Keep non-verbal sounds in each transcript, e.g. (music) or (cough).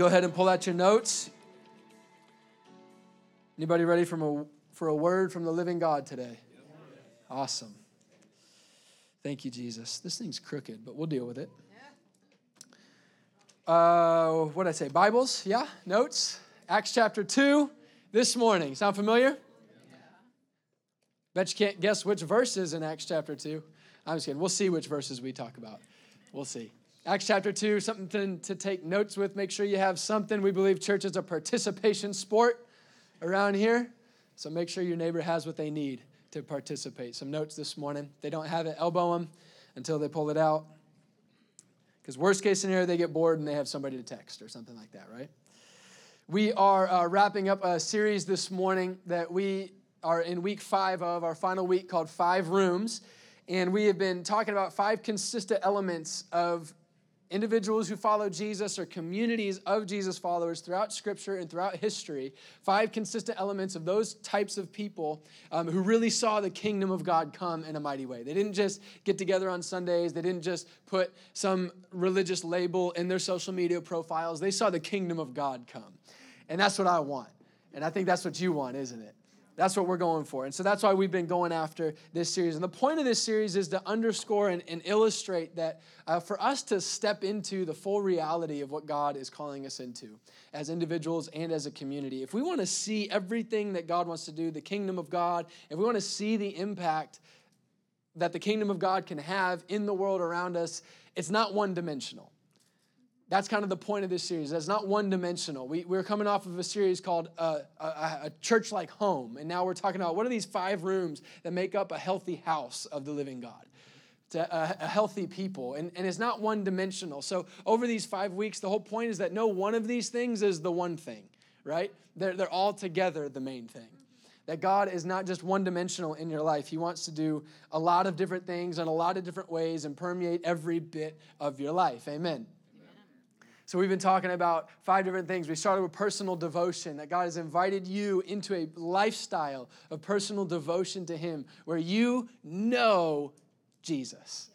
Go ahead and pull out your notes. Anybody ready from a, for a word from the living God today? Awesome. Thank you, Jesus. This thing's crooked, but we'll deal with it. Uh, what did I say? Bibles? Yeah? Notes? Acts chapter 2 this morning. Sound familiar? Bet you can't guess which verses in Acts chapter 2. I'm just kidding. We'll see which verses we talk about. We'll see. Acts chapter 2, something to take notes with. Make sure you have something. We believe church is a participation sport around here. So make sure your neighbor has what they need to participate. Some notes this morning. If they don't have it, elbow them until they pull it out. Because worst case scenario, they get bored and they have somebody to text or something like that, right? We are uh, wrapping up a series this morning that we are in week five of, our final week called Five Rooms. And we have been talking about five consistent elements of individuals who follow Jesus or communities of Jesus followers throughout Scripture and throughout history, five consistent elements of those types of people um, who really saw the kingdom of God come in a mighty way. They didn't just get together on Sundays, they didn't just put some religious label in their social media profiles. They saw the kingdom of God come. And that's what I want. And I think that's what you want, isn't it? That's what we're going for. And so that's why we've been going after this series. And the point of this series is to underscore and, and illustrate that uh, for us to step into the full reality of what God is calling us into as individuals and as a community, if we want to see everything that God wants to do, the kingdom of God, if we want to see the impact that the kingdom of God can have in the world around us, it's not one dimensional that's kind of the point of this series. It's not one dimensional. We, we're coming off of a series called uh, a, a Church Like Home. And now we're talking about what are these five rooms that make up a healthy house of the living God? A, a, healthy people. And, and it's not one dimensional. So, over these five weeks, the whole point is that no one of these things is the one thing, right? They're, they're all together the main thing. That God is not just one dimensional in your life. He wants to do a lot of different things in a lot of different ways and permeate every bit of your life. Amen. So, we've been talking about five different things. We started with personal devotion, that God has invited you into a lifestyle of personal devotion to Him where you know Jesus.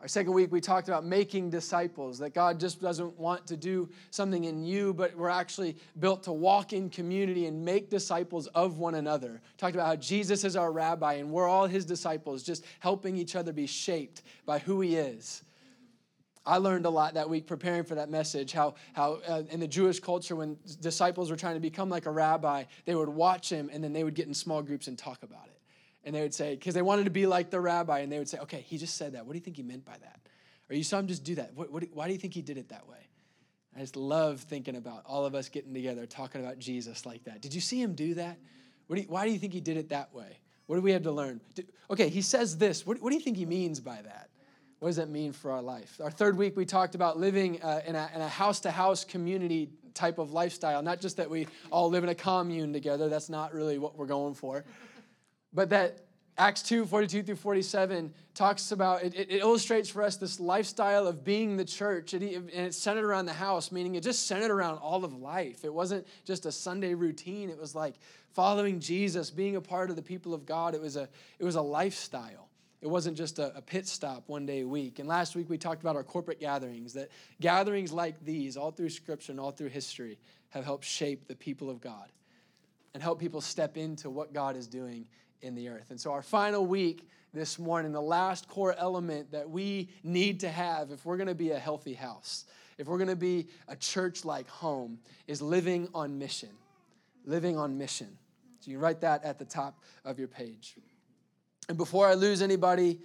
Our second week, we talked about making disciples, that God just doesn't want to do something in you, but we're actually built to walk in community and make disciples of one another. Talked about how Jesus is our rabbi and we're all his disciples, just helping each other be shaped by who he is. I learned a lot that week preparing for that message. How, how uh, in the Jewish culture, when disciples were trying to become like a rabbi, they would watch him and then they would get in small groups and talk about it. And they would say, because they wanted to be like the rabbi, and they would say, okay, he just said that. What do you think he meant by that? Or you saw him just do that. What, what, why do you think he did it that way? I just love thinking about all of us getting together, talking about Jesus like that. Did you see him do that? Do you, why do you think he did it that way? What do we have to learn? okay, he says this. What, what do you think he means by that? What does that mean for our life? Our third week, we talked about living uh, in a house to house community type of lifestyle. Not just that we all live in a commune together, that's not really what we're going for. (laughs) But that Acts 2 42 through 47 talks about, it, it illustrates for us this lifestyle of being the church, and it's centered around the house, meaning it just centered around all of life. It wasn't just a Sunday routine, it was like following Jesus, being a part of the people of God. It was a, it was a lifestyle. It wasn't just a, a, pit stop one day a week. And last week we talked about our corporate gatherings, that gatherings like these, all through Scripture and all through history, have helped shape the people of God and help people step into what God is doing in the earth. And so, our final week this morning, the last core element that we need to have if we're going to be a healthy house, if we're going to be a church like home, is living on mission. Living on mission. So, you write that at the top of your page. And before I lose anybody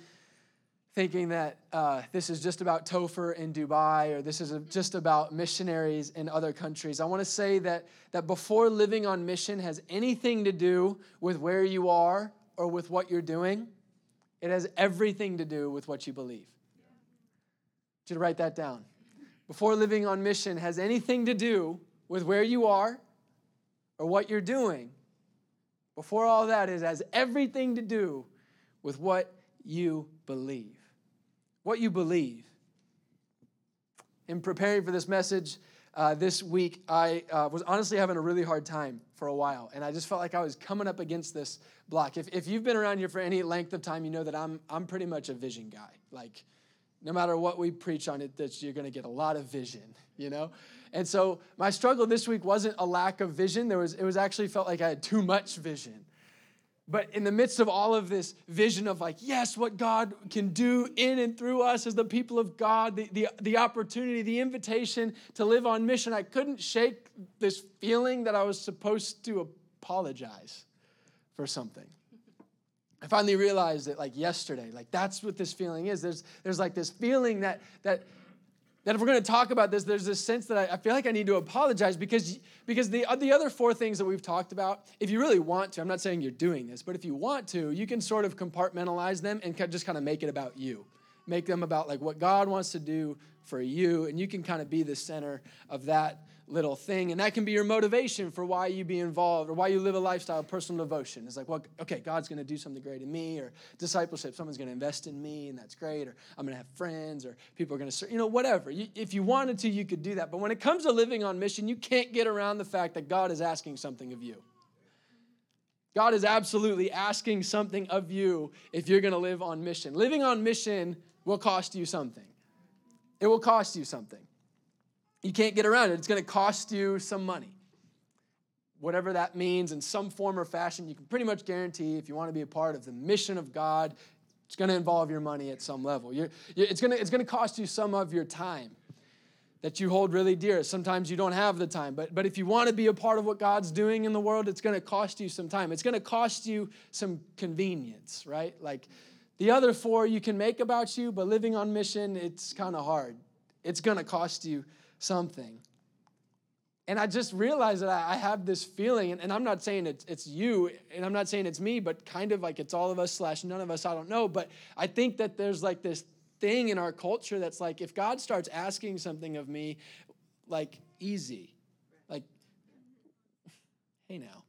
thinking that uh, this is just about Topher in Dubai or this is just about missionaries in other countries, I want to say that, that before living on mission has anything to do with where you are or with what you're doing, it has everything to do with what you believe. You to write that down. Before living on mission has anything to do with where you are or what you're doing. Before all that, it has everything to do with what you believe. What you believe. In preparing for this message uh, this week, I uh, was honestly having a really hard time for a while, and I just felt like I was coming up against this block. If, if you've been around here for any length of time, you know that I'm, I'm pretty much a vision guy. Like, No matter what we preach on it, that you're going to get a lot of vision, you know? And so my struggle this week wasn't a lack of vision. There was, it was actually felt like I had too much vision. But in the midst of all of this vision of like, yes, what God can do in and through us as the people of God, the, the, the opportunity, the invitation to live on mission, I couldn't shake this feeling that I was supposed to apologize for something. I finally realized it like yesterday. Like that's what this feeling is. There's, there's like this feeling that, that that if we're going to talk about this, there's this sense that I, I, feel like I need to apologize because, because the, the other four things that we've talked about, if you really want to, I'm not saying you're doing this, but if you want to, you can sort of compartmentalize them and just kind of make it about you. Make them about like what God wants to do for you, and you can kind of be the center of that little thing. And that can be your motivation for why you be involved or why you live a lifestyle of personal devotion. It's like, well, okay, God's going to do something great in me, or discipleship, someone's going to invest in me, and that's great, or I'm going to have friends, or people are going to serve, you know, whatever. You, if you wanted to, you could do that. But when it comes to living on mission, you can't get around the fact that God is asking something of you. God is absolutely asking something of you if you're going to live on mission. Living on mission will cost you something. It will cost you something. You can't get around it. It's going to cost you some money. Whatever that means, in some form or fashion, you can pretty much guarantee if you want to be a part of the mission of God, it's going to involve your money at some level. You're, it's, going to, it's going to cost you some of your time that you hold really dear. Sometimes you don't have the time, but, but if you want to be a part of what God's doing in the world, it's going to cost you some time. It's going to cost you some convenience, right? Like the other four you can make about you, but living on mission, it's kind of hard. It's going to cost you something. And I just realized that I have this feeling, and I'm not saying it's, it's you, and I'm not saying it's me, but kind of like it's all of us slash none of us, I don't know. But I think that there's like this thing in our culture that's like, if God starts asking something of me, like easy, like, hey now.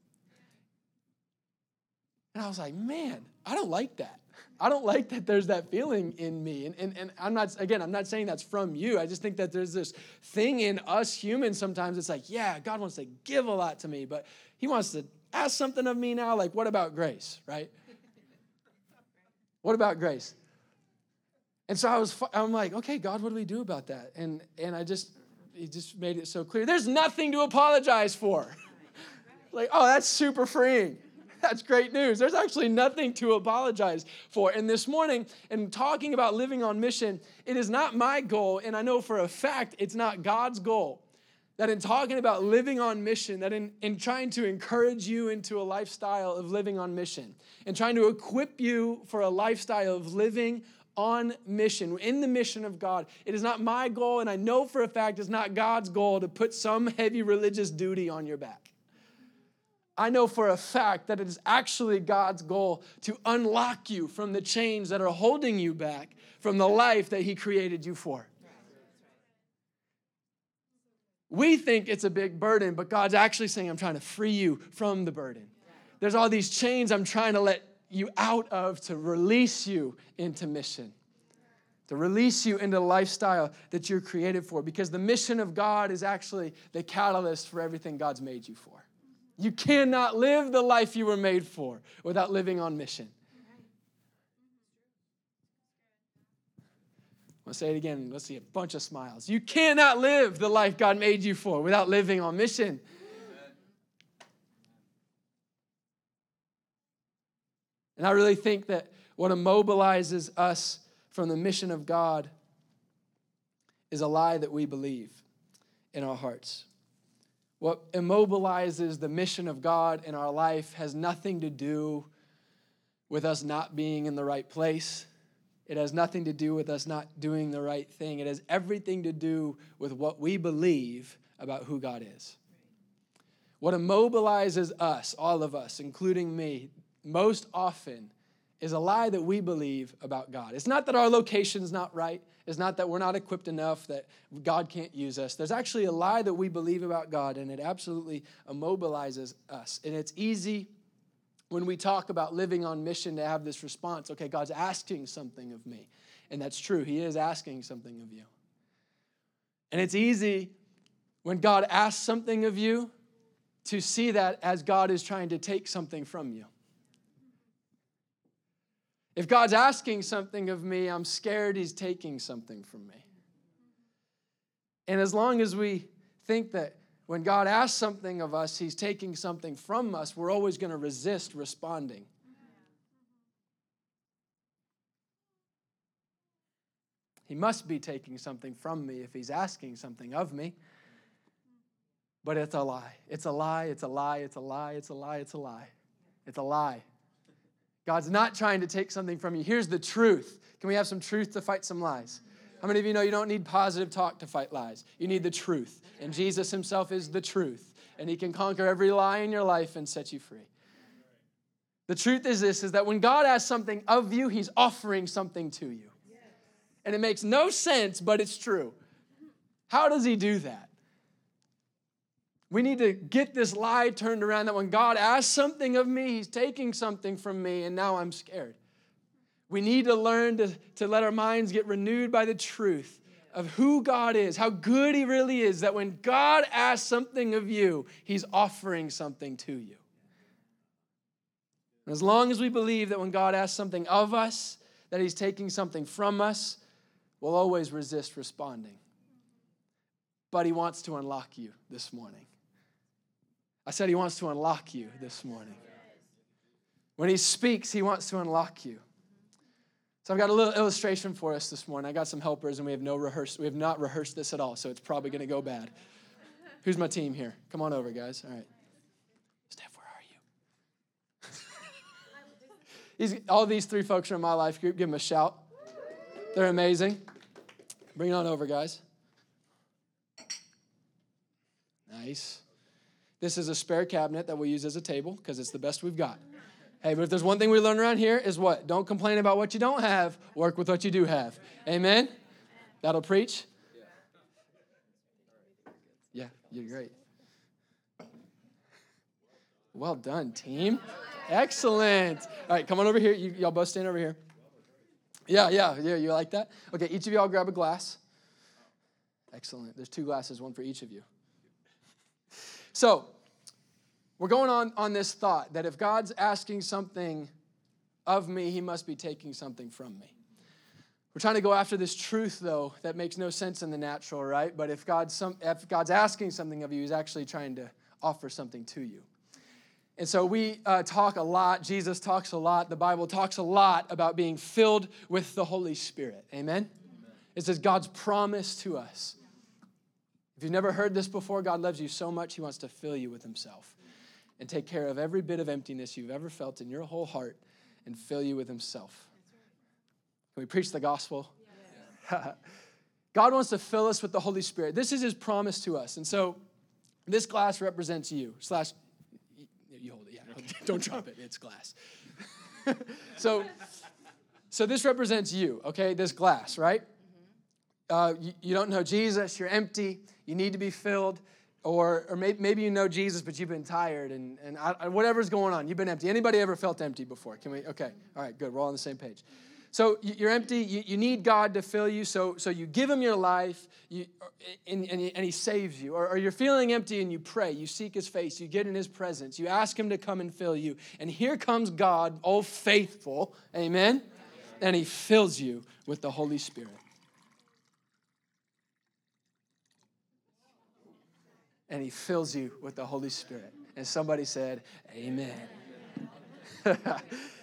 And I was like, man, I don't like that. I don't like that there's that feeling in me. And, and, and I'm not, again, I'm not saying that's from you. I just think that there's this thing in us humans sometimes. It's like, yeah, God wants to give a lot to me, but He wants to ask something of me now. Like, what about grace, right? What about grace? And so I was, I'm like, okay, God, what do we do about that? And, and I just, He just made it so clear. There's nothing to apologize for. (laughs) like, oh, that's super freeing. (laughs) That's great news. There's actually nothing to apologize for. And this morning, in talking about living on mission, it is not my goal, and I know for a fact it's not God's goal. That in talking about living on mission, that in, in trying to encourage you into a lifestyle of living on mission, and trying to equip you for a lifestyle of living on mission, in the mission of God. It is not my goal, and I know for a fact it's not God's goal to put some heavy religious duty on your back. I know for a fact that it is actually God's goal to unlock you from the chains that are holding you back from the life that He created you for. We think it's a big burden, but God's actually saying, I'm trying to free you from the burden. There's all these chains I'm trying to let you out of to release you into mission, to release you into the lifestyle that you're created for, because the mission of God is actually the catalyst for everything God's made you for. You cannot live the life you were made for without living on mission. I'll say it again. Let's see a bunch of smiles. You cannot live the life God made you for without living on mission. And I really think that what immobilizes us from the mission of God is a lie that we believe in our hearts. What immobilizes the mission of God in our life has nothing to do with us not being in the right place. It has nothing to do with us not doing the right thing. It has everything to do with what we believe about who God is. What immobilizes us, all of us, including me, most often is a lie that we believe about God. It's not that our location's not right. It's not that we're not equipped enough, that God can't use us. There's actually a lie that we believe about God, and it absolutely immobilizes us. And it's easy when we talk about living on mission to have this response okay, God's asking something of me. And that's true, He is asking something of you. And it's easy when God asks something of you to see that as God is trying to take something from you. If God's asking something of me, I'm scared He's taking something from me. And as long as we think that when God asks something of us, He's taking something from us, we're always going to resist responding. He must be taking something from me if He's asking something of me. But it's a lie. It's a lie. It's a lie. It's a lie. It's a lie. It's a lie. It's a lie. God's not trying to take something from you. Here's the truth. Can we have some truth to fight some lies? How many of you know you don't need positive talk to fight lies? You need the truth. And Jesus himself is the truth. And he can conquer every lie in your life and set you free. The truth is this is that when God asks something of you, he's offering something to you. And it makes no sense, but it's true. How does he do that? We need to get this lie turned around that when God asks something of me, he's taking something from me, and now I'm scared. We need to learn to, to let our minds get renewed by the truth of who God is, how good He really is, that when God asks something of you, He's offering something to you. And as long as we believe that when God asks something of us, that He's taking something from us, we'll always resist responding. But He wants to unlock you this morning. I said He wants to unlock you this morning. When He speaks, He wants to unlock you. So I've got a little illustration for us this morning. I got some helpers, and we have no rehearsed. We have not rehearsed this at all, so it's probably going to go bad. Who's my team here? Come on over, guys. All right. Steph, where are you? (laughs) He's, all these three folks are in my life group. Give them a shout. They're amazing. Bring it on over, guys. Nice. This is a spare cabinet that we'll use as a table because it's the best we've got. Hey, but if there's one thing we learn around here is what? Don't complain about what you don't have, work with what you do have. Amen? That'll preach? Yeah, you're great. Well done, team. Excellent. All right, come on over here. You, y'all both stand over here. Yeah, yeah, yeah. You like that? Okay, each of y'all grab a glass. Excellent. There's two glasses, one for each of you. So, we're going on, on this thought that if God's asking something of me, he must be taking something from me. We're trying to go after this truth, though, that makes no sense in the natural, right? But if God's, some, if God's asking something of you, he's actually trying to offer something to you. And so we uh, talk a lot, Jesus talks a lot, the Bible talks a lot about being filled with the Holy Spirit. Amen? Amen? It says God's promise to us. If you've never heard this before, God loves you so much, he wants to fill you with himself and take care of every bit of emptiness you've ever felt in your whole heart and fill you with Himself. Can we preach the gospel? Yes. (laughs) God wants to fill us with the Holy Spirit. This is His promise to us. And so this glass represents you. Slash, you hold it, yeah. Don't drop it, it's glass. (laughs) so, so this represents you, okay? This glass, right? Uh, you, you don't know Jesus, you're empty, you need to be filled or, or maybe, maybe you know Jesus, but you've been tired and, and I, whatever's going on, you've been empty. Anybody ever felt empty before? Can we? Okay, all right, good. We're all on the same page. So you're empty. You, you need God to fill you. So, so you give Him your life, you, and, and, and He saves you. Or, or you're feeling empty and you pray. You seek His face. You get in His presence. You ask Him to come and fill you. And here comes God, oh faithful, amen? And He fills you with the Holy Spirit. And he fills you with the Holy Spirit. And somebody said, Amen. (laughs)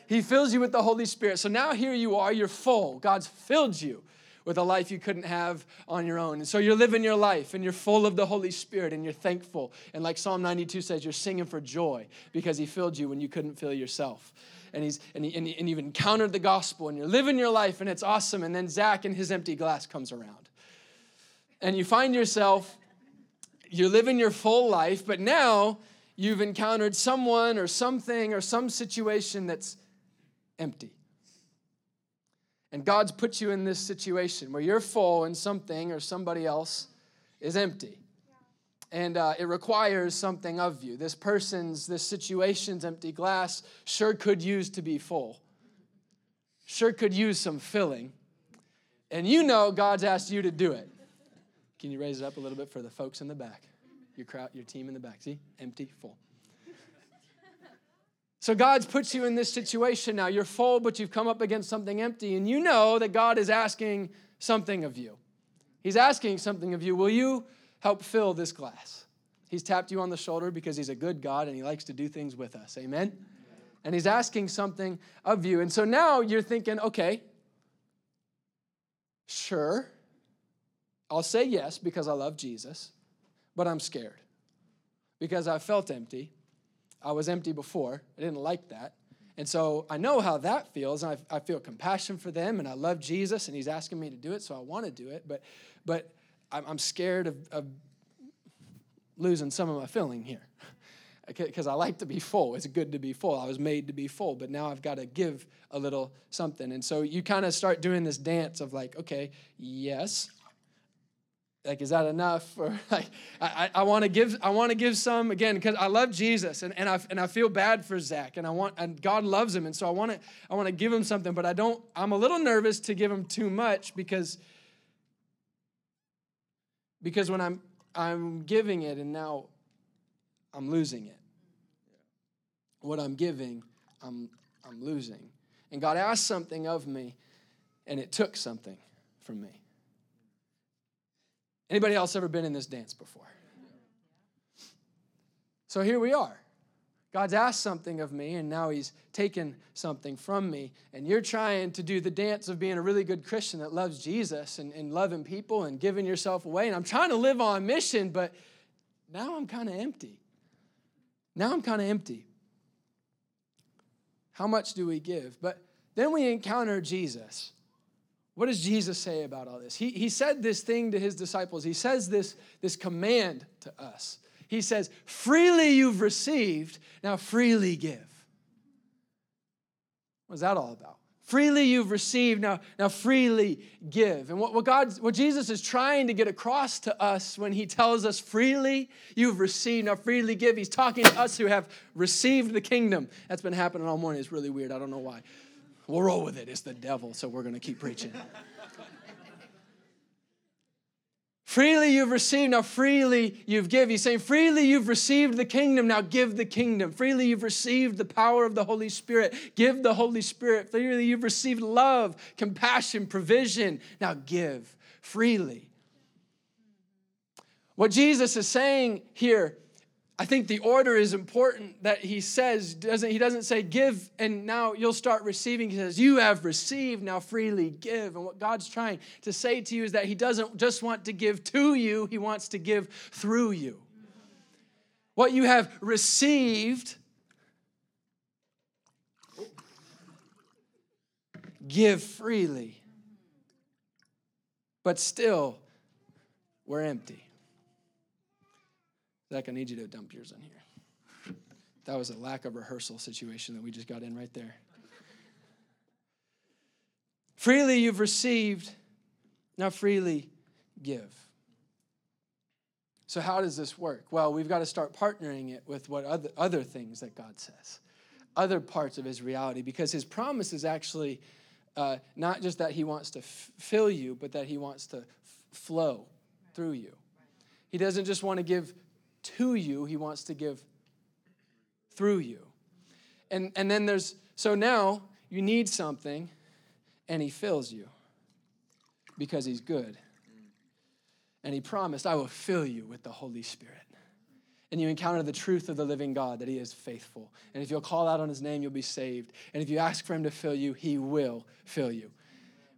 he fills you with the Holy Spirit. So now here you are, you're full. God's filled you with a life you couldn't have on your own. And so you're living your life and you're full of the Holy Spirit and you're thankful. And like Psalm 92 says, you're singing for joy because He filled you when you couldn't fill yourself. And, he's, and, he, and, he, and you've encountered the gospel and you're living your life and it's awesome. And then Zach and his empty glass comes around. And you find yourself you're living your full life, but now you've encountered someone or something or some situation that's empty. And God's put you in this situation where you're full and something or somebody else is empty. And uh, it requires something of you. This person's, this situation's empty glass sure could use to be full, sure could use some filling. And you know God's asked you to do it. Can you raise it up a little bit for the folks in the back? Your crowd, your team in the back. See? Empty, full. So God's put you in this situation now. You're full, but you've come up against something empty, and you know that God is asking something of you. He's asking something of you. Will you help fill this glass? He's tapped you on the shoulder because he's a good God and he likes to do things with us. Amen? And he's asking something of you. And so now you're thinking, okay, sure, I'll say yes because I love Jesus, but I'm scared because I felt empty. I was empty before. I didn't like that. And so I know how that feels, and I, I feel compassion for them, and I love Jesus, and He's asking me to do it, so I want to do it. But, but I'm, I'm scared of, of losing some of my filling here (laughs) because I like to be full. It's good to be full. I was made to be full, but now I've got to give a little something. And so you kind of start doing this dance of like, okay, yes, like is that enough? (laughs) Or like i, I want to give i want to give some again because i love jesus and, and, I, and i feel bad for zach and i want and god loves him and so i want to i want to give him something but i don't i'm a little nervous to give him too much because because when i'm i'm giving it and now i'm losing it. What i'm giving i'm i'm losing. And god asked something of me and it took something from me Anybody else ever been in this dance before? So here we are. God's asked something of me, and now He's taken something from me. And you're trying to do the dance of being a really good Christian that loves Jesus and, and loving people and giving yourself away. And I'm trying to live on mission, but now I'm kind of empty. Now I'm kind of empty. How much do we give? But then we encounter Jesus. What does Jesus say about all this? He, he said this thing to his disciples. He says this, this command to us. He says, Freely you've received, now freely give. What's that all about? Freely you've received, now, now freely give. And what, what, God, what Jesus is trying to get across to us when he tells us, freely you've received, now freely give, he's talking to us who have received the kingdom. That's been happening all morning. It's really weird. I don't know why. We'll roll with it. It's the devil, so we're going to keep preaching. freely you've received, now freely you've given. He's saying, freely you've received the kingdom, now give the kingdom. Freely you've received the power of the Holy Spirit, give the Holy Spirit. Freely you've received love, compassion, provision, now give freely. What Jesus is saying here I think the order is important that he says, doesn't, he doesn't say give and now you'll start receiving. He says, You have received, now freely give. And what God's trying to say to you is that he doesn't just want to give to you, he wants to give through you. What you have received, give freely. But still, we're empty. Zach, I need you to dump yours in here. That was a lack of rehearsal situation that we just got in right there. freely you've received, now freely give. So, how does this work? Well, we've got to start partnering it with what other, other things that God says, other parts of His reality, because His promise is actually uh, not just that He wants to f- fill you, but that He wants to f- flow through you. He doesn't just want to give to you, he wants to give through you. And, and then there's, so now you need something, and he fills you because he's good. And he promised, I will fill you with the Holy Spirit. And you encounter the truth of the living God, that he is faithful. And if you'll call out on his name, you'll be saved. And if you ask for him to fill you, he will fill you.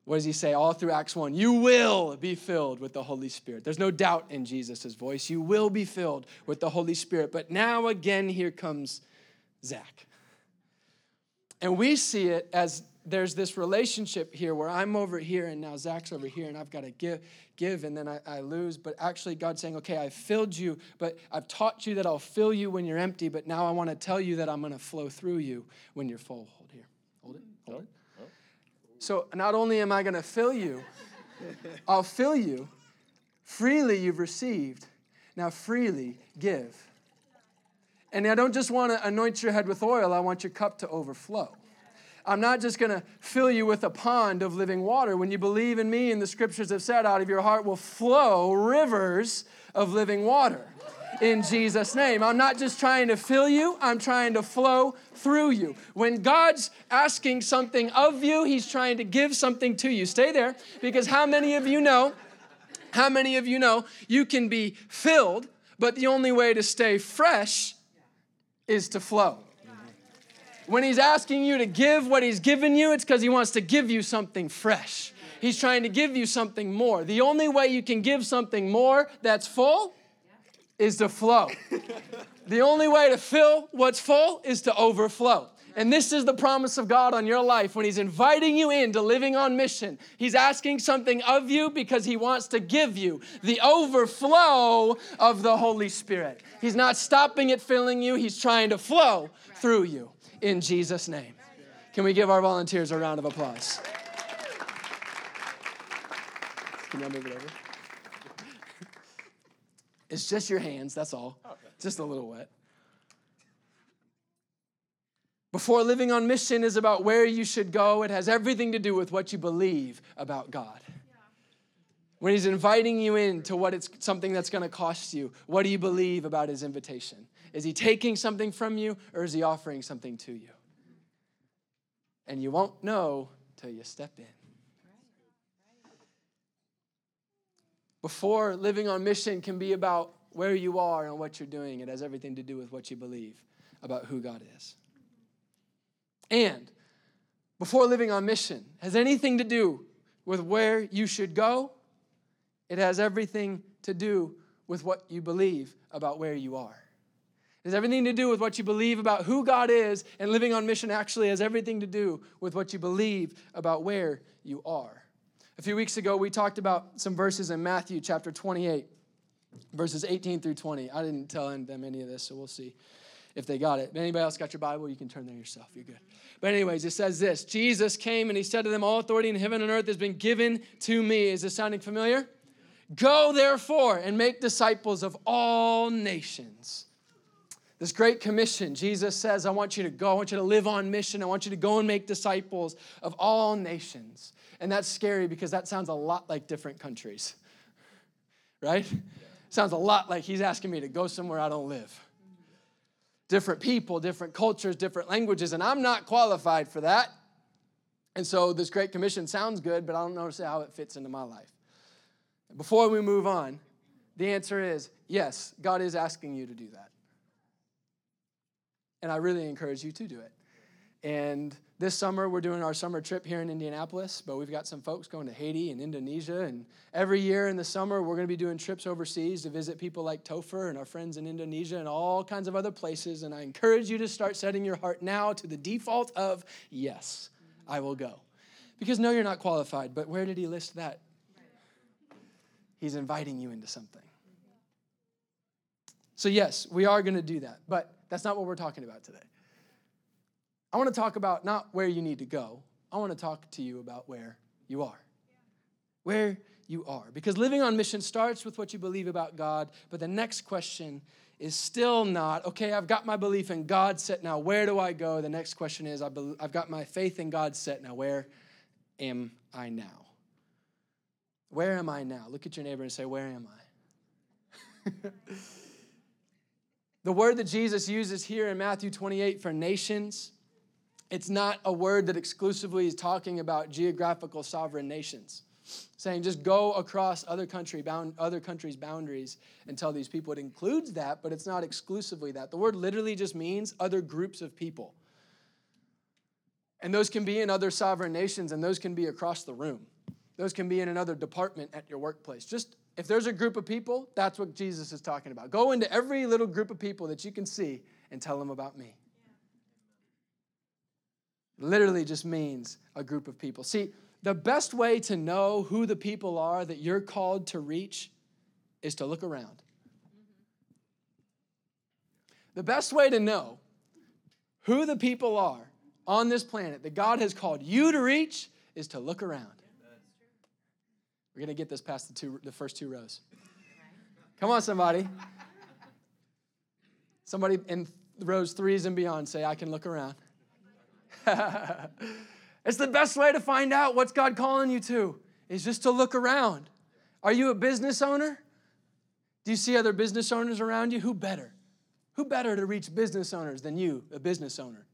What does he say all through Acts 1? You will be filled with the Holy Spirit. There's no doubt in Jesus' voice. You will be filled with the Holy Spirit. But now again, here comes Zach. And we see it as there's this relationship here where I'm over here and now Zach's over here and I've got to give, give and then I, I lose. But actually, God's saying, okay, I've filled you, but I've taught you that I'll fill you when you're empty, but now I want to tell you that I'm going to flow through you when you're full. Hold here. Hold it. Hold it. So not only am I going to fill you, I'll fill you. Freely you've received. Now freely give. And I don't just want to anoint your head with oil, I want your cup to overflow. I'm not just going to fill you with a pond of living water. When you believe in me, and the scriptures have said, out of your heart will flow rivers of living water. In Jesus' name. I'm not just trying to fill you, I'm trying to flow through you. When God's asking something of you, He's trying to give something to you. Stay there because how many of you know? How many of you know you can be filled, but the only way to stay fresh is to flow? When He's asking you to give what He's given you, it's because He wants to give you something fresh. He's trying to give you something more. The only way you can give something more that's full is to flow. the only way to fill what's full is to overflow. And this is the promise of God on your life when He's inviting you into living on mission. He's asking something of you because He wants to give you the overflow of the Holy Spirit. He's not stopping it filling you, He's trying to flow through you in Jesus' name. Can we give our volunteers a round of applause? Can y'all move it over? It's just your hands, that's all. Okay. Just a little wet. Before living on mission is about where you should go, it has everything to do with what you believe about God. When he's inviting you in to what it's something that's going to cost you, what do you believe about his invitation? Is he taking something from you or is he offering something to you? And you won't know till you step in. Before living on mission can be about where you are and what you're doing, it has everything to do with what you believe about who God is. And before living on mission has anything to do with where you should go, it has everything to do with what you believe about where you are. It has everything to do with what you believe about who God is, and living on mission actually has everything to do with what you believe about where you are. A few weeks ago, we talked about some verses in Matthew chapter 28, verses 18 through 20. I didn't tell them any of this, so we'll see if they got it. If anybody else got your Bible, you can turn there yourself. You're good. But, anyways, it says this Jesus came and he said to them, All authority in heaven and earth has been given to me. Is this sounding familiar? Go therefore and make disciples of all nations. This great commission, Jesus says, I want you to go. I want you to live on mission. I want you to go and make disciples of all nations. And that's scary because that sounds a lot like different countries, (laughs) right? Sounds a lot like he's asking me to go somewhere I don't live. Different people, different cultures, different languages, and I'm not qualified for that. And so this Great Commission sounds good, but I don't know how it fits into my life. Before we move on, the answer is yes, God is asking you to do that. And I really encourage you to do it. And this summer, we're doing our summer trip here in Indianapolis, but we've got some folks going to Haiti and Indonesia. And every year in the summer, we're going to be doing trips overseas to visit people like Topher and our friends in Indonesia and all kinds of other places. And I encourage you to start setting your heart now to the default of, yes, I will go. Because no, you're not qualified, but where did he list that? He's inviting you into something. So, yes, we are going to do that, but that's not what we're talking about today. I want to talk about not where you need to go, I want to talk to you about where you are. Where you are. Because living on mission starts with what you believe about God, but the next question is still not, okay, I've got my belief in God set now. Where do I go? The next question is, I've got my faith in God set now. Where am I now? Where am I now? Look at your neighbor and say, Where am I? (laughs) the word that Jesus uses here in Matthew 28 for nations it's not a word that exclusively is talking about geographical sovereign nations. Saying just go across other country bound other countries' boundaries and tell these people. It includes that, but it's not exclusively that. The word literally just means other groups of people. And those can be in other sovereign nations, and those can be across the room. Those can be in another department at your workplace. Just if there's a group of people, that's what Jesus is talking about. Go into every little group of people that you can see and tell them about me literally just means a group of people. See, the best way to know who the people are that you're called to reach is to look around. The best way to know who the people are on this planet that God has called you to reach is to look around. We're going to get this past the, two, the first two rows. Come on, somebody. Somebody in rows threes and beyond say, I can look around. (laughs) it's the best way to find out what's God calling you to, is just to look around. Are you a business owner? Do you see other business owners around you? Who better? Who better to reach business owners than you, a business owner?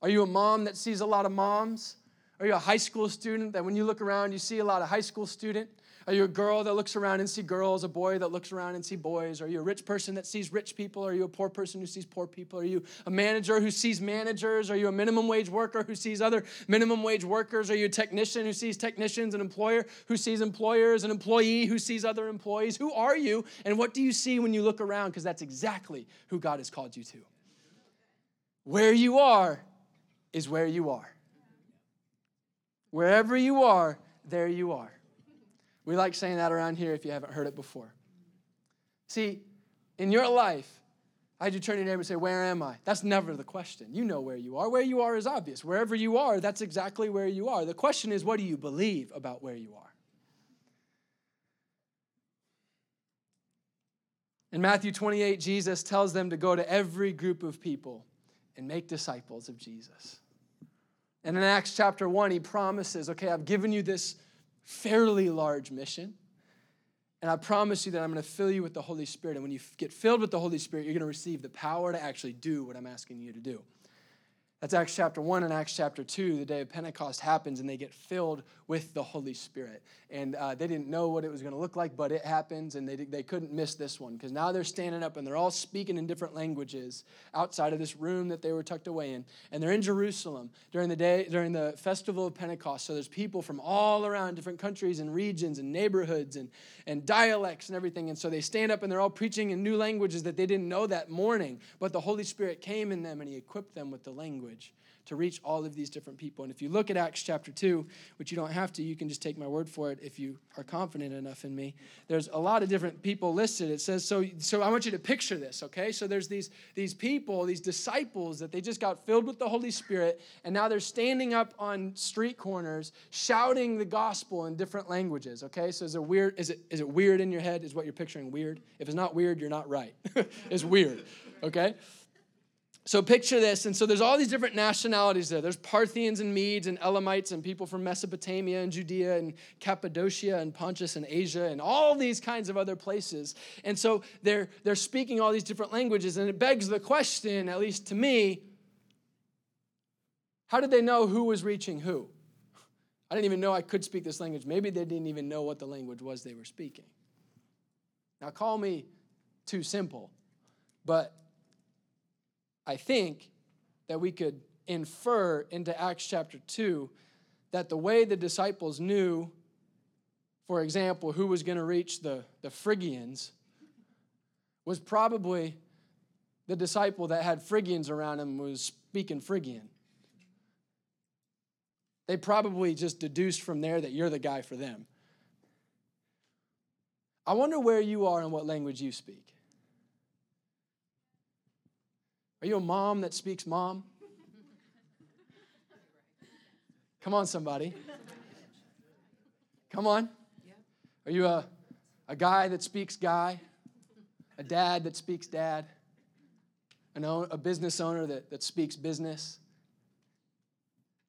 Are you a mom that sees a lot of moms? Are you a high school student that when you look around you see a lot of high school student? Are you a girl that looks around and see girls, a boy that looks around and see boys? Are you a rich person that sees rich people? Are you a poor person who sees poor people? Are you a manager who sees managers? Are you a minimum wage worker who sees other minimum wage workers? Are you a technician who sees technicians, an employer who sees employers, an employee who sees other employees? Who are you and what do you see when you look around? Because that's exactly who God has called you to. Where you are is where you are. Wherever you are, there you are. We like saying that around here if you haven't heard it before. See, in your life, I you turn to your neighbor and say, Where am I? That's never the question. You know where you are. Where you are is obvious. Wherever you are, that's exactly where you are. The question is, what do you believe about where you are? In Matthew 28, Jesus tells them to go to every group of people and make disciples of Jesus. And in Acts chapter 1, he promises, okay, I've given you this fairly large mission. And I promise you that I'm going to fill you with the Holy Spirit. And when you get filled with the Holy Spirit, you're going to receive the power to actually do what I'm asking you to do. That's Acts chapter 1 and Acts chapter 2. The day of Pentecost happens and they get filled with the Holy Spirit. And uh, they didn't know what it was going to look like, but it happens and they, they couldn't miss this one because now they're standing up and they're all speaking in different languages outside of this room that they were tucked away in. And they're in Jerusalem during the day, during the festival of Pentecost. So there's people from all around different countries and regions and neighborhoods and, and dialects and everything. And so they stand up and they're all preaching in new languages that they didn't know that morning, but the Holy Spirit came in them and He equipped them with the language language to reach all of these different people. And if you look at Acts chapter 2, which you don't have to, you can just take my word for it if you are confident enough in me. There's a lot of different people listed. It says, so, so I want you to picture this, okay? So there's these, these people, these disciples that they just got filled with the Holy Spirit, and now they're standing up on street corners shouting the gospel in different languages, okay? So is it weird? Is it, is it weird in your head? Is what you're picturing weird? If it's not weird, you're not right. (laughs) it's weird, okay? So picture this. And so there's all these different nationalities there. There's Parthians and Medes and Elamites and people from Mesopotamia and Judea and Cappadocia and Pontus and Asia and all these kinds of other places. And so they're, they're speaking all these different languages. And it begs the question, at least to me, how did they know who was reaching who? I didn't even know I could speak this language. Maybe they didn't even know what the language was they were speaking. Now, call me too simple, but I think that we could infer into Acts chapter 2 that the way the disciples knew, for example, who was going to reach the, the Phrygians was probably the disciple that had Phrygians around him was speaking Phrygian. They probably just deduced from there that you're the guy for them. I wonder where you are and what language you speak. Are you a mom that speaks mom? Come on, somebody. Come on. Are you a, a guy that speaks guy? A dad that speaks dad? An own, a business owner that, that speaks business?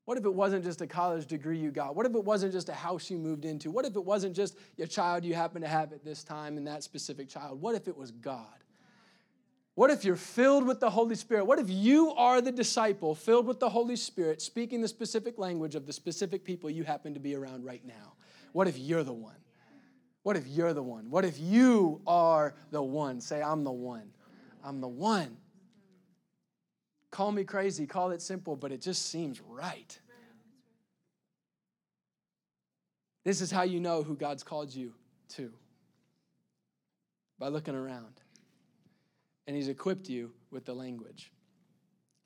What if it wasn't just a college degree you got? What if it wasn't just a house you moved into? What if it wasn't just a child you happen to have at this time and that specific child? What if it was God? What if you're filled with the Holy Spirit? What if you are the disciple filled with the Holy Spirit, speaking the specific language of the specific people you happen to be around right now? What if you're the one? What if you're the one? What if you are the one? Say, I'm the one. I'm the one. Call me crazy, call it simple, but it just seems right. This is how you know who God's called you to by looking around and He's equipped you with the language.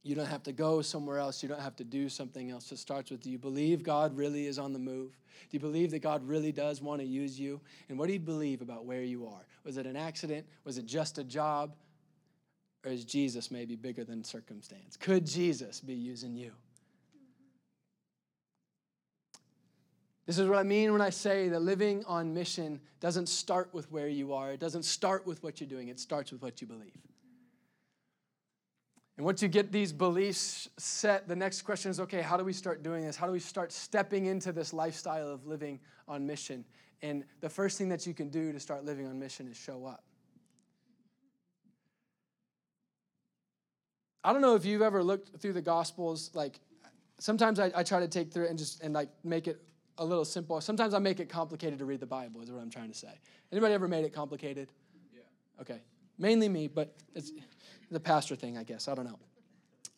You don't have to go somewhere else. You don't have to do something else. It starts with do you believe God really is on the move? Do you believe that God really does want to use you? And what do you believe about where you are? Was it an accident? Was it just a job? Or is Jesus maybe bigger than circumstance? Could Jesus be using you? This is what I mean when I say that living on mission doesn't start with where you are. It doesn't start with what you're doing. It starts with what you believe. And once you get these beliefs set, the next question is okay, how do we start doing this? How do we start stepping into this lifestyle of living on mission? And the first thing that you can do to start living on mission is show up. I don't know if you've ever looked through the Gospels. Like, sometimes I, I try to take through it and just and like make it a little simple. Sometimes I make it complicated to read the Bible. Is what I'm trying to say. Anybody ever made it complicated? Yeah. Okay. Mainly me, but it's the pastor thing, I guess. I don't know.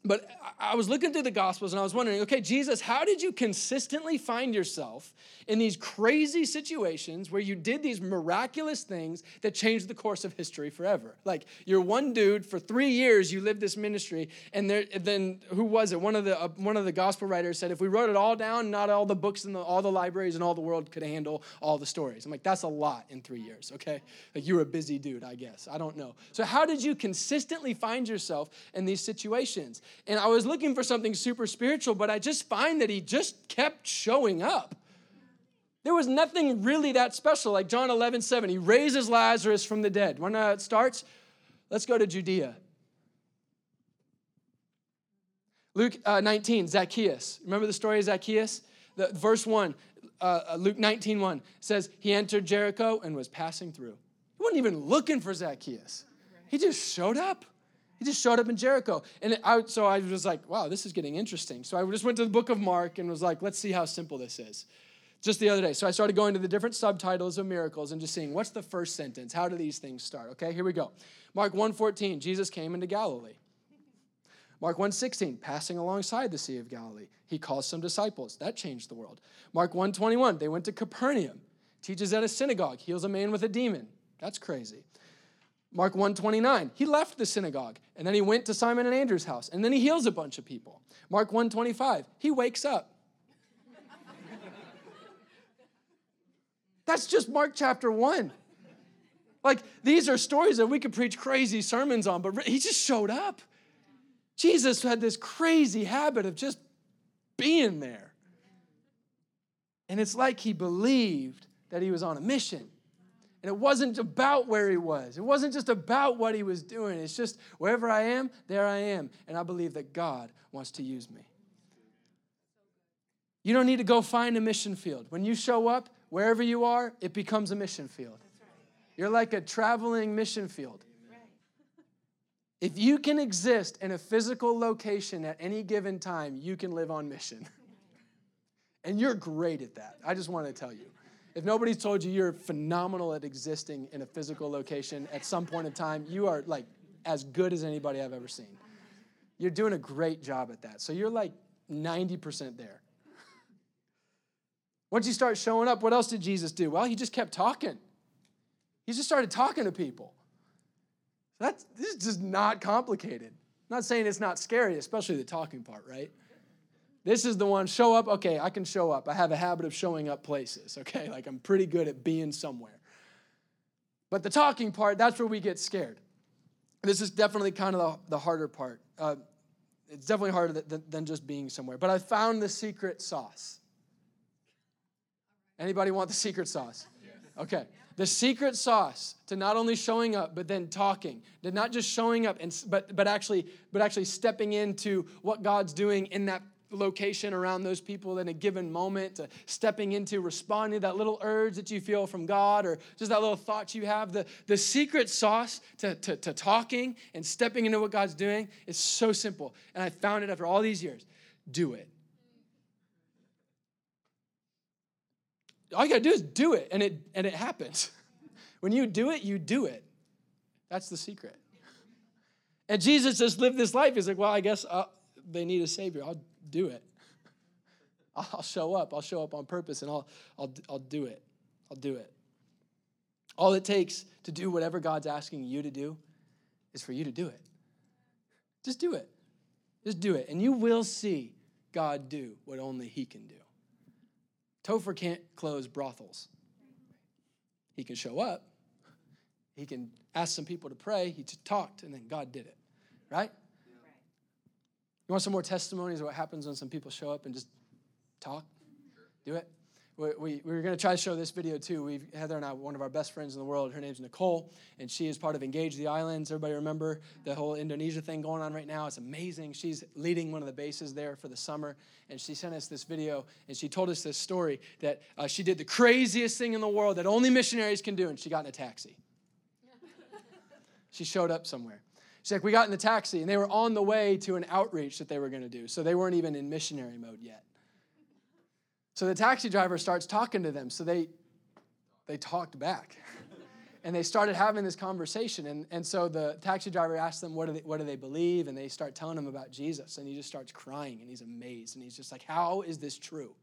But I was looking through the Gospels and I was wondering, okay, Jesus, how did you consistently find yourself in these crazy situations where you did these miraculous things that changed the course of history forever? Like you're one dude for three years, you lived this ministry, and there, then who was it? One of the uh, one of the gospel writers said, if we wrote it all down, not all the books in all the libraries in all the world could handle all the stories. I'm like, that's a lot in three years. Okay, like you're a busy dude, I guess. I don't know. So how did you consistently find yourself in these situations? And I was looking for something super spiritual, but I just find that he just kept showing up. There was nothing really that special, like John 11, 7. He raises Lazarus from the dead. When it starts? Let's go to Judea. Luke uh, 19, Zacchaeus. Remember the story of Zacchaeus? The, verse 1, uh, uh Luke 19, 1 says, He entered Jericho and was passing through. He wasn't even looking for Zacchaeus, he just showed up. He just showed up in Jericho. And I, so I was like, wow, this is getting interesting. So I just went to the book of Mark and was like, let's see how simple this is. Just the other day. So I started going to the different subtitles of miracles and just seeing what's the first sentence? How do these things start? Okay, here we go. Mark 1:14, Jesus came into Galilee. Mark 1:16, passing alongside the Sea of Galilee, he calls some disciples. That changed the world. Mark 1:21, they went to Capernaum, teaches at a synagogue, heals a man with a demon. That's crazy. Mark 129, he left the synagogue and then he went to Simon and Andrew's house and then he heals a bunch of people. Mark 125, he wakes up. That's just Mark chapter 1. Like these are stories that we could preach crazy sermons on, but he just showed up. Jesus had this crazy habit of just being there. And it's like he believed that he was on a mission. And it wasn't about where he was. It wasn't just about what he was doing. It's just wherever I am, there I am. And I believe that God wants to use me. You don't need to go find a mission field. When you show up, wherever you are, it becomes a mission field. You're like a traveling mission field. If you can exist in a physical location at any given time, you can live on mission. (laughs) and you're great at that. I just want to tell you. If nobody's told you you're phenomenal at existing in a physical location at some point in time, you are like as good as anybody I've ever seen. You're doing a great job at that. So you're like 90% there. Once you start showing up, what else did Jesus do? Well, he just kept talking. He just started talking to people. That's this is just not complicated. I'm not saying it's not scary, especially the talking part, right? This is the one, show up. Okay, I can show up. I have a habit of showing up places, (laughs) okay? Like I'm pretty good at being somewhere. But the talking part, that's where we get scared. This is definitely kind of the, the harder part. Uh, it's definitely harder than, than just being somewhere. But I found the secret sauce. Anybody want the secret sauce? Okay. The secret sauce to not only showing up but then talking, to not just showing up and but but actually but actually stepping into what God's doing in that location around those people in a given moment, to stepping into responding to that little urge that you feel from God or just that little thought you have. The, the secret sauce to, to, to talking and stepping into what God's doing is so simple. And I found it after all these years. Do it. All you gotta do is do it, and it and it happens. (laughs) When you do it, you do it. That's the secret. And Jesus just lived this life. He's like, well, I guess uh, they need a savior. I'll do it. (laughs) I'll show up. I'll show up on purpose and I'll, I'll, I'll do it. I'll do it. All it takes to do whatever God's asking you to do is for you to do it. Just do it. Just do it. And you will see God do what only He can do. Topher can't close brothels. He can show up. He can ask some people to pray. He talked, and then God did it. Right? You want some more testimonies of what happens when some people show up and just talk? Do it. We, we, we were going to try to show this video too. We've, Heather and I, one of our best friends in the world, her name's Nicole, and she is part of Engage the Islands. Everybody remember the whole Indonesia thing going on right now? It's amazing. She's leading one of the bases there for the summer, and she sent us this video, and she told us this story that uh, she did the craziest thing in the world that only missionaries can do, and she got in a taxi. (laughs) she showed up somewhere. She's like, we got in the taxi, and they were on the way to an outreach that they were going to do. So they weren't even in missionary mode yet. So the taxi driver starts talking to them. So they, they talked back. (laughs) and they started having this conversation. And, and so the taxi driver asked them, what do, they, what do they believe? And they start telling him about Jesus. And he just starts crying and he's amazed. And he's just like, How is this true?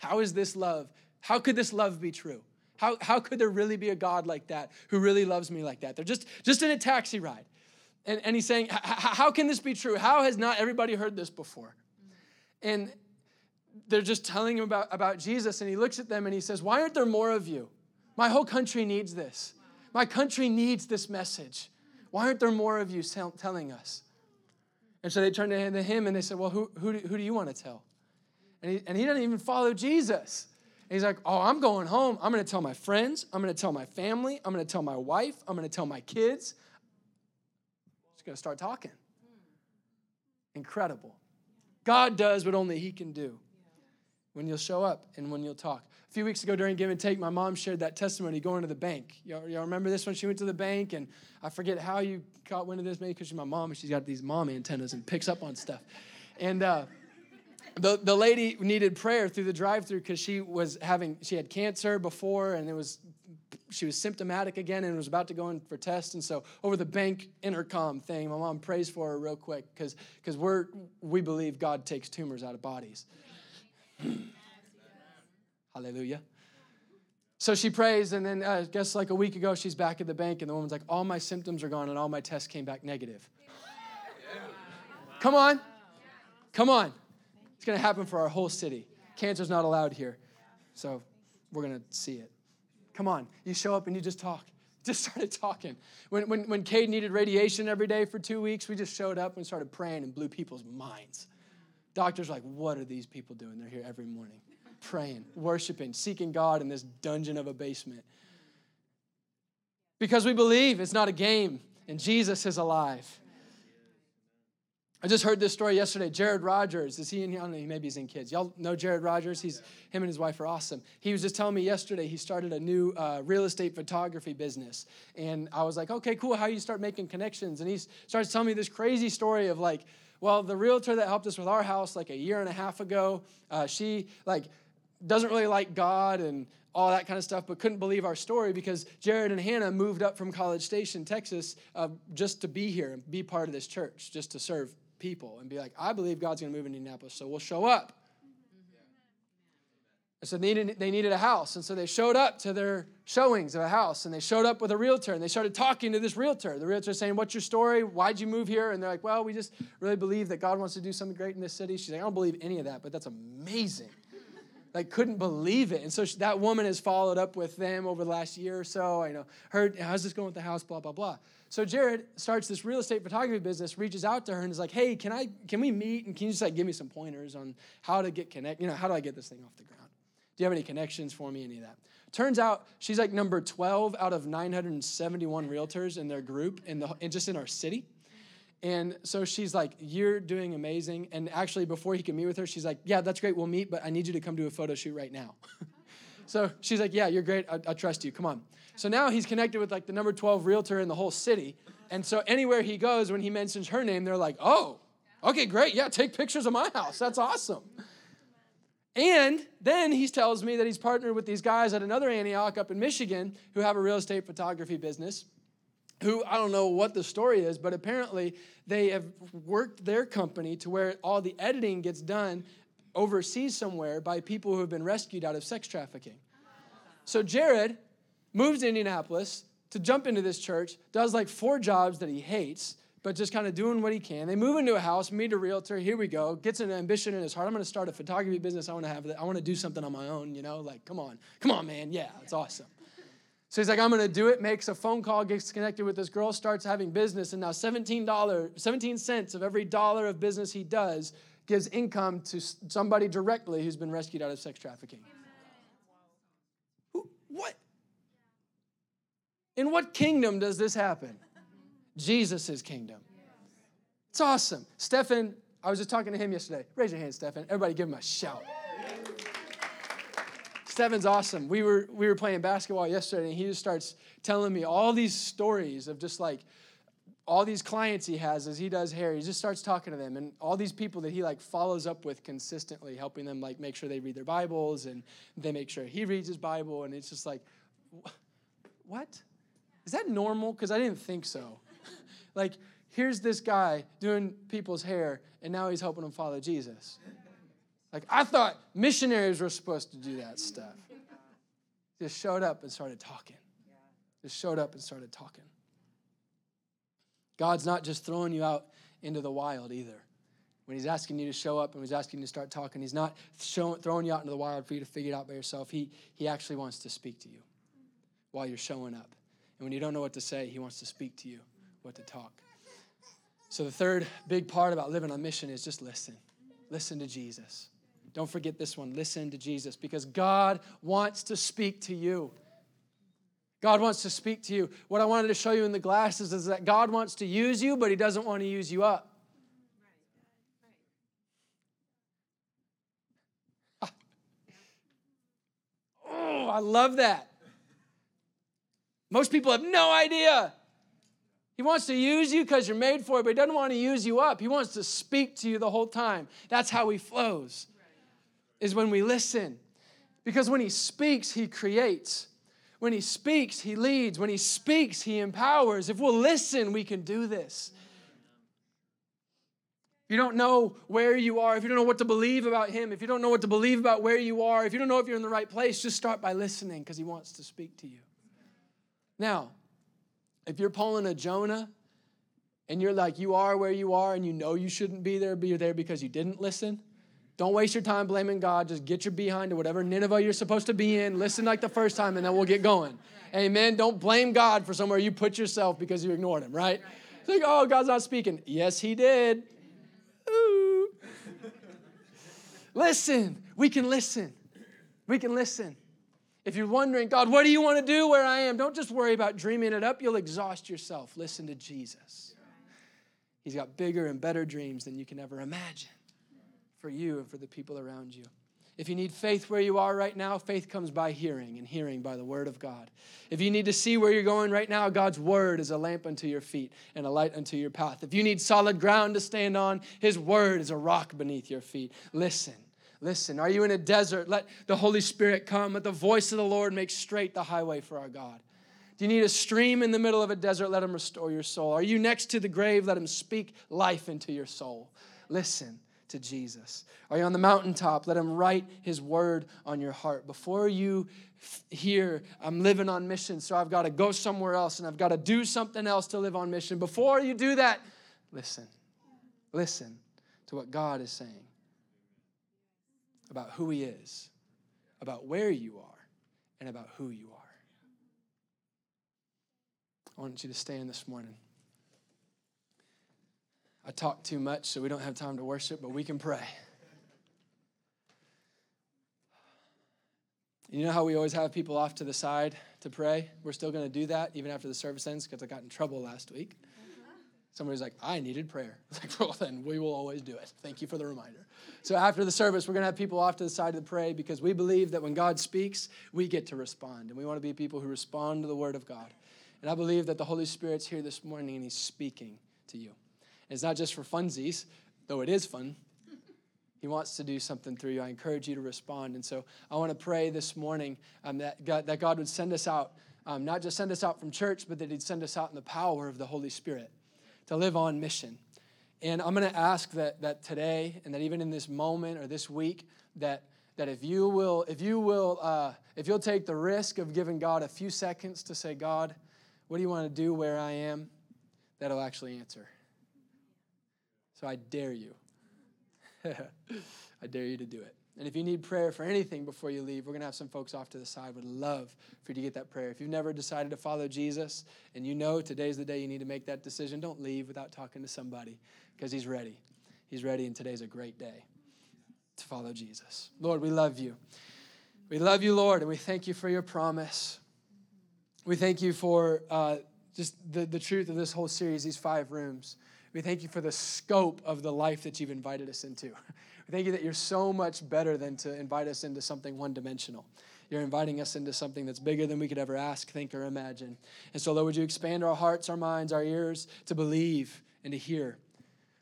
How is this love? How could this love be true? How, how could there really be a God like that who really loves me like that? They're just, just in a taxi ride. And, and he's saying, How can this be true? How has not everybody heard this before? And they're just telling him about, about Jesus. And he looks at them and he says, Why aren't there more of you? My whole country needs this. My country needs this message. Why aren't there more of you telling us? And so they turned to him and they said, Well, who, who, do, who do you want to tell? And he, and he doesn't even follow Jesus. And he's like, Oh, I'm going home. I'm going to tell my friends. I'm going to tell my family. I'm going to tell my wife. I'm going to tell my kids. Going to start talking. Incredible. God does what only He can do when you'll show up and when you'll talk. A few weeks ago during Give and Take, my mom shared that testimony going to the bank. Y'all, y'all remember this when she went to the bank? And I forget how you caught wind of this, maybe because she's my mom and she's got these mom antennas and picks up on stuff. And uh, the, the lady needed prayer through the drive through because she was having, she had cancer before and it was, she was symptomatic again and was about to go in for tests. And so over the bank intercom thing, my mom prays for her real quick because because we're, we believe God takes tumors out of bodies. (clears throat) Hallelujah. So she prays, and then uh, I guess like a week ago, she's back at the bank, and the woman's like, All my symptoms are gone, and all my tests came back negative. Come on. Come on. It's to happen for our whole city. Cancer's not allowed here. So we're to see it. Come on. You show up and you just talk. (laughs) Just started talking. When, when, when Cade needed radiation every day for two weeks, we just showed up and started praying and blew people's minds. Doctors like, what are these people doing? They're here every morning praying, worshiping, seeking God in this dungeon of a basement. Because we believe it's not a game and Jesus is alive. I just heard this story yesterday. Jared Rogers, is he in here? I don't know, maybe he's in kids. Y'all know Jared Rogers? He's him and his wife are awesome. He was just telling me yesterday he started a new uh, real estate photography business, and I was like, okay, cool. How you start making connections? And he starts telling me this crazy story of like, well, the realtor that helped us with our house like a year and a half ago, uh, she like doesn't really like God and all that kind of stuff, but couldn't believe our story because Jared and Hannah moved up from College Station, Texas, uh, just to be here and be part of this church, just to serve people and be like, I believe God's going to move in Indianapolis, so we'll show up. And so they needed, they needed a house. And so they showed up to their showings of a house and they showed up with a realtor and they started talking to this realtor. The realtor saying, What's your story? Why'd you move here? And they're like, Well, we just really believe that God wants to do something great in this city. She's like, I don't believe any of that, but that's amazing like couldn't believe it. And so she, that woman has followed up with them over the last year or so. I know, heard, how's this going with the house, blah, blah, blah. So Jared starts this real estate photography business, reaches out to her and is like, hey, can I, can we meet? And can you just like give me some pointers on how to get connect, you know, how do I get this thing off the ground? Do you have any connections for me, any of that? Turns out she's like number 12 out of 971 realtors in their group in the, in just in our city. And so she's like, You're doing amazing. And actually, before he can meet with her, she's like, Yeah, that's great. We'll meet, but I need you to come do a photo shoot right now. (laughs) so she's like, Yeah, you're great. I, I, trust you. Come on. So now he's connected with like the number 12 realtor in the whole city. And so anywhere he goes, when he mentions her name, they're like, Oh, okay, great. Yeah, take pictures of my house. That's awesome. And then he tells me that he's partnered with these guys at another Antioch up in Michigan who have a real estate photography business who I don't know what the story is, but apparently they have worked their company to where all the editing gets done overseas somewhere by people who have been rescued out of sex trafficking. So Jared moves to Indianapolis to jump into this church, does like four jobs that he hates, but just kind of doing what he can. They move into a house, meet a realtor, here we go, gets an ambition in his heart. I'm gonna start a photography business. I wanna have I wanna do something on my own, you know, like come on, come on, man, yeah, it's awesome. So he's like, I'm gonna do it, makes a phone call, gets connected with this girl, starts having business, and now $17, 17 cents of every dollar of business he does gives income to somebody directly who's been rescued out of sex trafficking. Who, what? In what kingdom does this happen? Jesus' kingdom. It's awesome. Stefan, I was just talking to him yesterday. Raise your hand, Stefan. Everybody give him a shout. Stefan's awesome. We were we were playing basketball yesterday, and he just starts telling me all these stories of just like all these clients he has as he does hair he just starts talking to them. And all these people that he like follows up with consistently helping them like make sure they read their bibles and they make sure he reads his bible. And it's just like what? Is that normal? Because i didn't think so. (laughs) Like here's this guy doing people's hair and now he's helping them follow jesus. Like i thought missionaries were supposed to do that stuff. Just showed up and started talking. Just showed up and started talking God's not just throwing you out into the wild either. When He's asking you to show up and He's asking you to start talking, He's not showing, throwing you out into the wild for you to figure it out by yourself. He, he actually wants to speak to you while you're showing up. And when you don't know what to say, He wants to speak to you, what to talk. So, the third big part about living on mission is just listen. Listen to Jesus. Don't forget this one. Listen to Jesus because God wants to speak to you. God wants to speak to you. What I wanted to show you in the glasses is that God wants to use you, but He doesn't want to use you up. (laughs) Oh, I love that. Most people have no idea. He wants to use you because you're made for it, but he doesn't want to use you up. He wants to speak to you the whole time. That's how he flows, is when we listen. Because when he speaks, he creates. When he speaks, he leads. When he speaks, he empowers. If we'll listen, we can do this. If you don't know where you are, if you don't know what to believe about him, if you don't know what to believe about where you are, if you don't know if you're in the right place, just start by listening because he wants to speak to you. Now, if you're pulling a Jonah and you're like, you are where you are and you know you shouldn't be there, but you're there because you didn't listen, don't waste your time blaming God. Just get your behind to whatever Nineveh you're supposed to be in. Listen like the first time, and then we'll get going. Amen. Don't blame God for somewhere you put yourself because you ignored Him, right? It's like, oh, God's not speaking. Yes, He did. Ooh. listen. We can listen. We can listen. If you're wondering, God, what do you want to do where I am? Don't just worry about dreaming it up. You'll exhaust yourself. Listen to Jesus. He's got bigger and better dreams than you can ever imagine for you and for the people around you. If you need faith where you are right now, faith comes by hearing, and hearing by the word of God. If you need to see where you're going right now, God's word is a lamp unto your feet and a light unto your path. If you need solid ground to stand on, his word is a rock beneath your feet. Listen. Listen, are you in a desert? Let the Holy Spirit come. Let the voice of the Lord make straight the highway for our God. Do you need a stream in the middle of a desert? Let him restore your soul. Are you next to the grave? Let him speak life into your soul. Listen to Jesus? Are you on the mountaintop? Let Him write His word on your heart. Before you hear, I'm living on mission, so I've got to go somewhere else and I've got to do something else to live on mission. Before you do that, listen. Listen to what God is saying about who He is, about where you are, and about who you are. I want you to stand this morning. I talk too much, so we don't have time to worship, but we can pray. You know how we always have people off to the side to pray? We're still going to do that even after the service ends because I got in trouble last week. Somebody's like, I needed prayer. It's (laughs) like, well, then we will always do it. Thank you for the reminder. So after the service, we're going to have people off to the side to pray because we believe that when God speaks, we get to respond. And we want to be people who respond to the word of God. And I believe that the Holy Spirit's here this morning and he's speaking to you. It's not just for funsies, though it is fun. He wants to do something through you. I encourage you to respond. And so I want to pray this morning um, that, God, that God would send us out, um, not just send us out from church, but that He'd send us out in the power of the Holy Spirit to live on mission. And I'm going to ask that, that today, and that even in this moment or this week, that, that if you will, if you will, uh, if you'll take the risk of giving God a few seconds to say, God, what do you want to do where I am? That'll actually answer. So I dare you. (laughs) I dare you to do it. And if you need prayer for anything before you leave, we're going to have some folks off to the side. Would love for you to get that prayer. If you've never decided to follow Jesus and you know today's the day you need to make that decision, don't leave without talking to somebody because he's ready. He's ready, and today's a great day to follow Jesus. Lord, we love you. We love you, Lord, and we thank you for your promise. We thank you for uh, just the, the truth of this whole series, these five rooms. We thank you for the scope of the life that you've invited us into. We thank you that you're so much better than to invite us into something one dimensional. You're inviting us into something that's bigger than we could ever ask, think, or imagine. And so, Lord, would you expand our hearts, our minds, our ears to believe and to hear?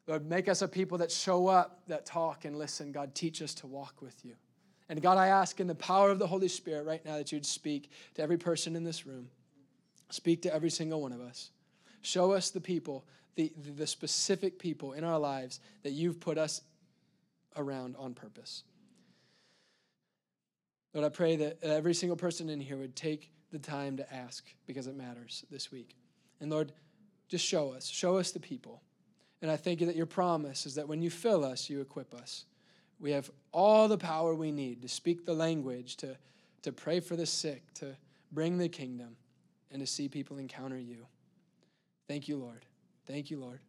Lord, make us a people that show up, that talk and listen. God, teach us to walk with you. And God, I ask in the power of the Holy Spirit right now that you'd speak to every person in this room. Speak to every single one of us. Show us the people, the, the specific people in our lives that you've put us around on purpose. Lord, I pray that every single person in here would take the time to ask because it matters this week. And Lord, just show us, show us the people. And I thank you that your promise is that when you fill us, you equip us. We have all the power we need to speak the language, to, to pray for the sick, to bring the kingdom, and to see people encounter you. Thank you, Lord. Thank you, Lord.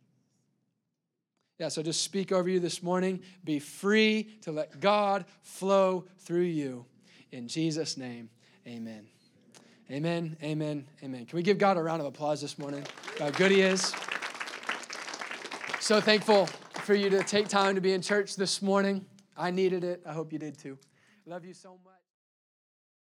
Yeah, so just speak over you this morning. Be free to let God flow through you. In Jesus' name, amen. Amen, amen, amen. Can we give God a round of applause this morning? How good He is. So thankful for you to take time to be in church this morning. I needed it. I hope you did too. Love you so much.